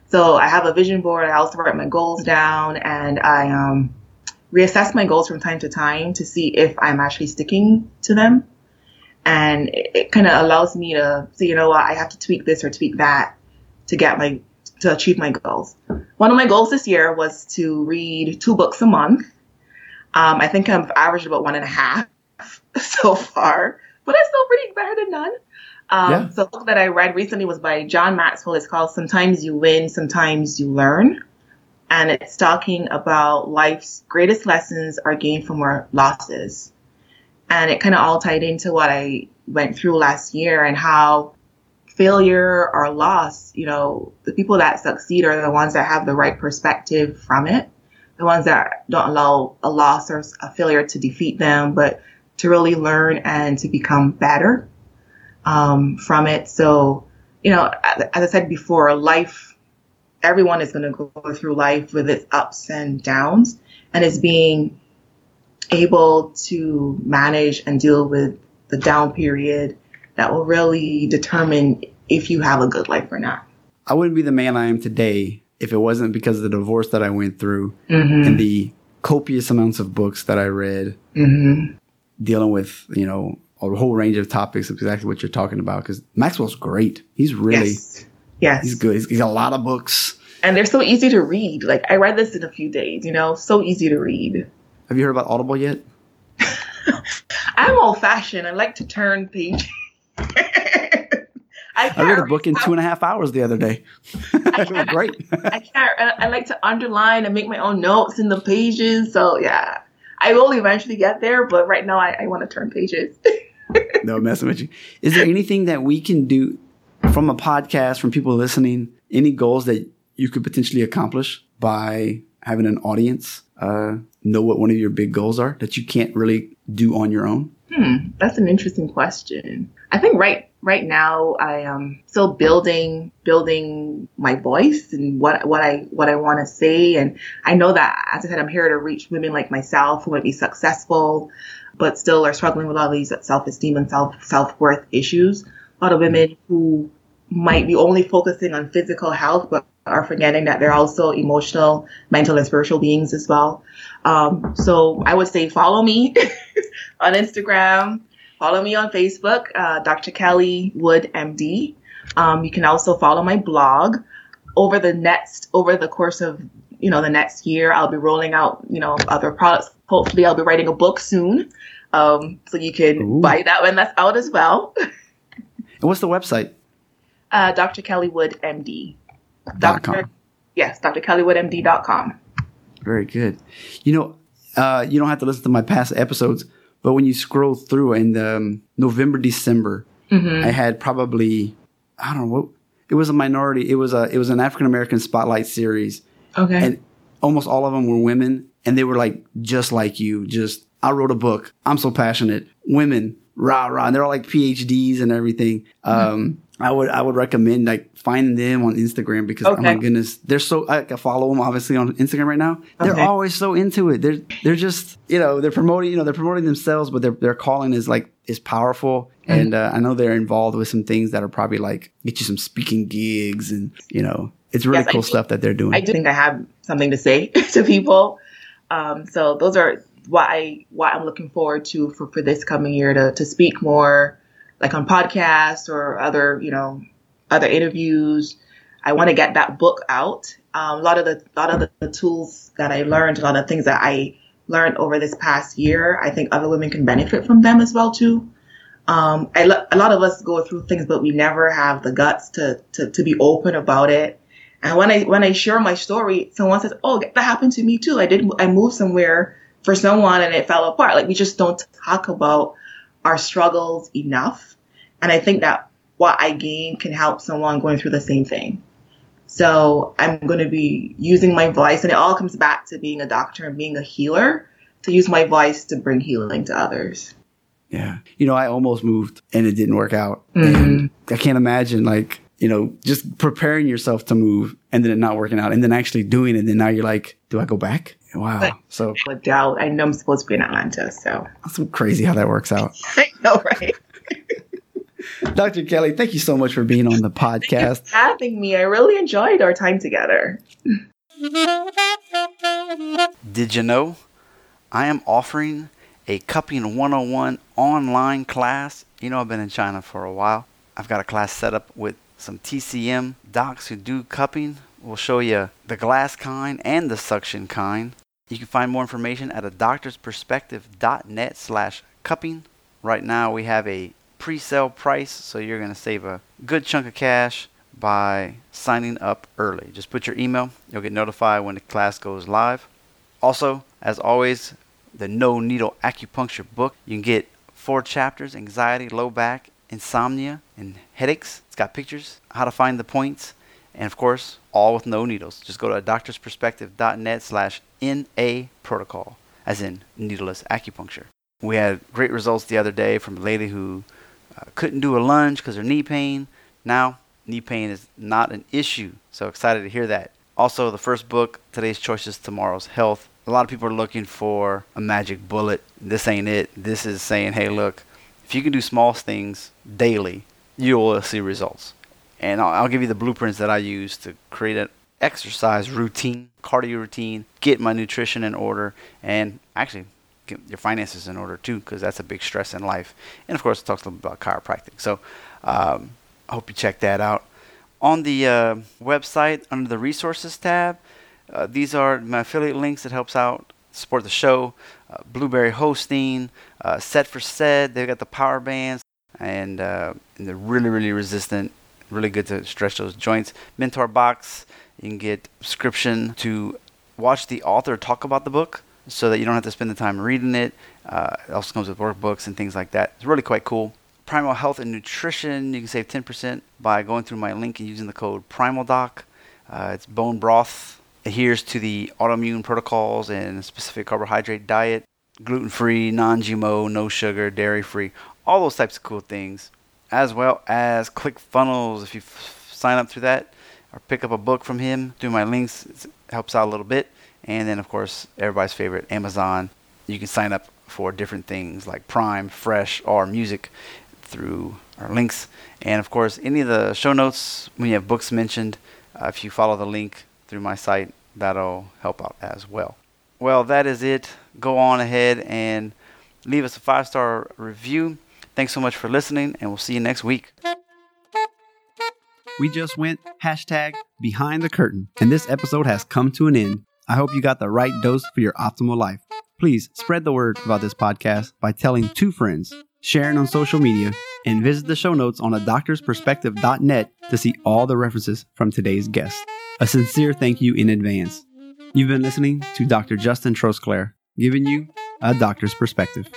So I have a vision board. I also write my goals down and I um, reassess my goals from time to time to see if I'm actually sticking to them. And it, it kind of allows me to say, you know what, I have to tweak this or tweak that to get my to achieve my goals. One of my goals this year was to read two books a month. Um, I think I've averaged about one and a half (laughs) so far, but it's still pretty better than none. Um, Yeah. So the book that I read recently was by John Maxwell. It's called Sometimes You Win, Sometimes You Learn. And it's talking about life's greatest lessons are gained from our losses. And it kind of all tied into what I went through last year and how failure or loss, you know, the people that succeed are the ones that have the right perspective from it. The ones that don't allow a loss or a failure to defeat them, but to really learn and to become better um, from it. So, you know, as I said before, life, everyone is going to go through life with its ups and downs, and it's being able to manage and deal with the down period that will really determine if you have a good life or not. I wouldn't be the man I am today if it wasn't because of the divorce that I went through Mm-hmm. and the copious amounts of books that I read Mm-hmm. dealing with, you know, a whole range of topics of exactly what you're talking about. Because Maxwell's great. He's really, Yes. Yes. he's good. He's, he's got a lot of books. And they're so easy to read. Like I read this in a few days, you know, so easy to read. Have you heard about Audible yet? (laughs) I'm old fashioned. I like to turn pages. (laughs) I, I read a book in two and a half hours the other day. (laughs) it was great. I can't. I, I like to underline and make my own notes in the pages. So yeah, I will eventually get there. But right now, I, I want to turn pages. (laughs) no, messing with you. Is there anything that we can do from a podcast, from people listening, any goals that you could potentially accomplish by having an audience uh, know what one of your big goals are that you can't really do on your own? Hmm, that's an interesting question. I think right right now I am still building building my voice and what what I what I want to say and I know that as I said I'm here to reach women like myself who might be successful but still are struggling with all these self-esteem and self self-worth issues. A lot of women who might be only focusing on physical health but are forgetting that they're also emotional, mental and spiritual beings as well. Um, so I would say follow me (laughs) on Instagram. Follow me on Facebook, uh, Dr. Kelly Wood MD. Um, you can also follow my blog. Over the next, over the course of, you know, the next year, I'll be rolling out, you know, other products. Hopefully, I'll be writing a book soon. Um, so you can Ooh. buy that when that's out as well. And what's the website? Uh, Dr. Kelly Wood MD. Dot com. Yes, drkellywoodmd.com. Very good. You know, uh, you don't have to listen to my past episodes, but when you scroll through in um, November, December, Mm-hmm. I had probably I don't know what it was a minority. It was a it was an African American spotlight series, Okay. and almost all of them were women, and they were like just like you. Just I wrote a book. I'm so passionate. Women, rah rah. And they're all like PhDs and everything. Um, I would I would recommend like finding them on Instagram because oh my goodness, they're so I follow them obviously on Instagram right now. They're Okay. always so into it. They're they're just you know they're promoting you know they're promoting themselves, but their their calling is like is powerful. And uh, I know they're involved with some things that are probably like get you some speaking gigs and you know it's really Yes, cool stuff that they're doing. I do think I have something to say (laughs) to people. Um, so those are what I what I'm looking forward to for, for this coming year to to speak more, like on podcasts or other you know other interviews. I want to get that book out. Um, a lot of the lot of the, the tools that I learned, a lot of things that I learned over this past year, I think other women can benefit from them as well too. Um, I, a lot of us go through things, but we never have the guts to, to, to be open about it. And when I when I share my story, someone says, "Oh, that happened to me too. I did. I moved somewhere for someone and it fell apart." Like we just don't talk about our struggles enough. And I think that what I gain can help someone going through the same thing. So I'm going to be using my voice, and it all comes back to being a doctor and being a healer to use my voice to bring healing to others. Yeah. You know, I almost moved and it didn't work out. Mm-hmm. I can't imagine like, you know, just preparing yourself to move and then it not working out and then actually doing it. And then now you're like, do I go back? Wow. But, so doubt. I know I'm supposed to be in Atlanta. So that's crazy how that works out. (laughs) I know, right? (laughs) Dr. Kelly, thank you so much for being on the podcast. having me. I really enjoyed our time together. (laughs) Did you know I am offering a cupping 101 online class? You know, I've been in China for a while. I've got a class set up with some TCM docs who do cupping. We'll show you the glass kind and the suction kind. You can find more information at a doctorsperspective.net slash cupping. Right now we have a pre-sale price, so you're going to save a good chunk of cash by signing up early. Just put your email, you'll get notified when the class goes live. Also, as always, the No Needle Acupuncture book. You can get four chapters anxiety, low back, insomnia, and headaches. Got pictures, how to find the points, and of course, all with no needles. Just go to doctorsperspective.net slash NA protocol, as in needleless acupuncture. We had great results the other day from a lady who uh, couldn't do a lunge because her knee pain. Now, knee pain is not an issue. So excited to hear that. Also, the first book, Today's Choices, Tomorrow's Health. A lot of people are looking for a magic bullet. This ain't it. This is saying, hey, look, if you can do small things daily, you will see results. And I'll, I'll give you the blueprints that I use to create an exercise routine, cardio routine, get my nutrition in order, and actually get your finances in order too, because that's a big stress in life. And of course, it talks a little bit about chiropractic. So um, I hope you check that out. On the uh, website, under the resources tab, uh, these are my affiliate links that helps out support the show. Uh, Blubrry hosting, uh, Set for Set. They've got the power bands, and, uh, and they're really, really resistant. Really good to stretch those joints. Mentor box. You can get subscription to watch the author talk about the book so that you don't have to spend the time reading it. Uh, it also comes with workbooks and things like that. It's really quite cool. Primal Health and Nutrition, you can save 10% by going through my link and using the code PrimalDoc. Uh, it's bone broth, adheres to the autoimmune protocols and specific carbohydrate diet, gluten free, non GMO, no sugar, dairy free, all those types of cool things, as well as ClickFunnels. If you f- sign up through that or pick up a book from him through my links, it helps out a little bit. And then, of course, everybody's favorite, Amazon. You can sign up for different things like Prime, Fresh, or Music through our links. And of course, any of the show notes, when you have books mentioned, uh, if you follow the link through my site, that'll help out as well. Well, that is it. Go on ahead and leave us a five star review. Thanks so much for listening, and we'll see you next week. We just went hashtag behind the curtain, and this episode has come to an end. I hope you got the right dose for your optimal life. Please spread the word about this podcast by telling two friends, sharing on social media, and visit the show notes on a doctor's doctorsperspective.net to see all the references from today's guest. A sincere thank you in advance. You've been listening to Dr. Justin Trosclair, giving you a doctor's perspective.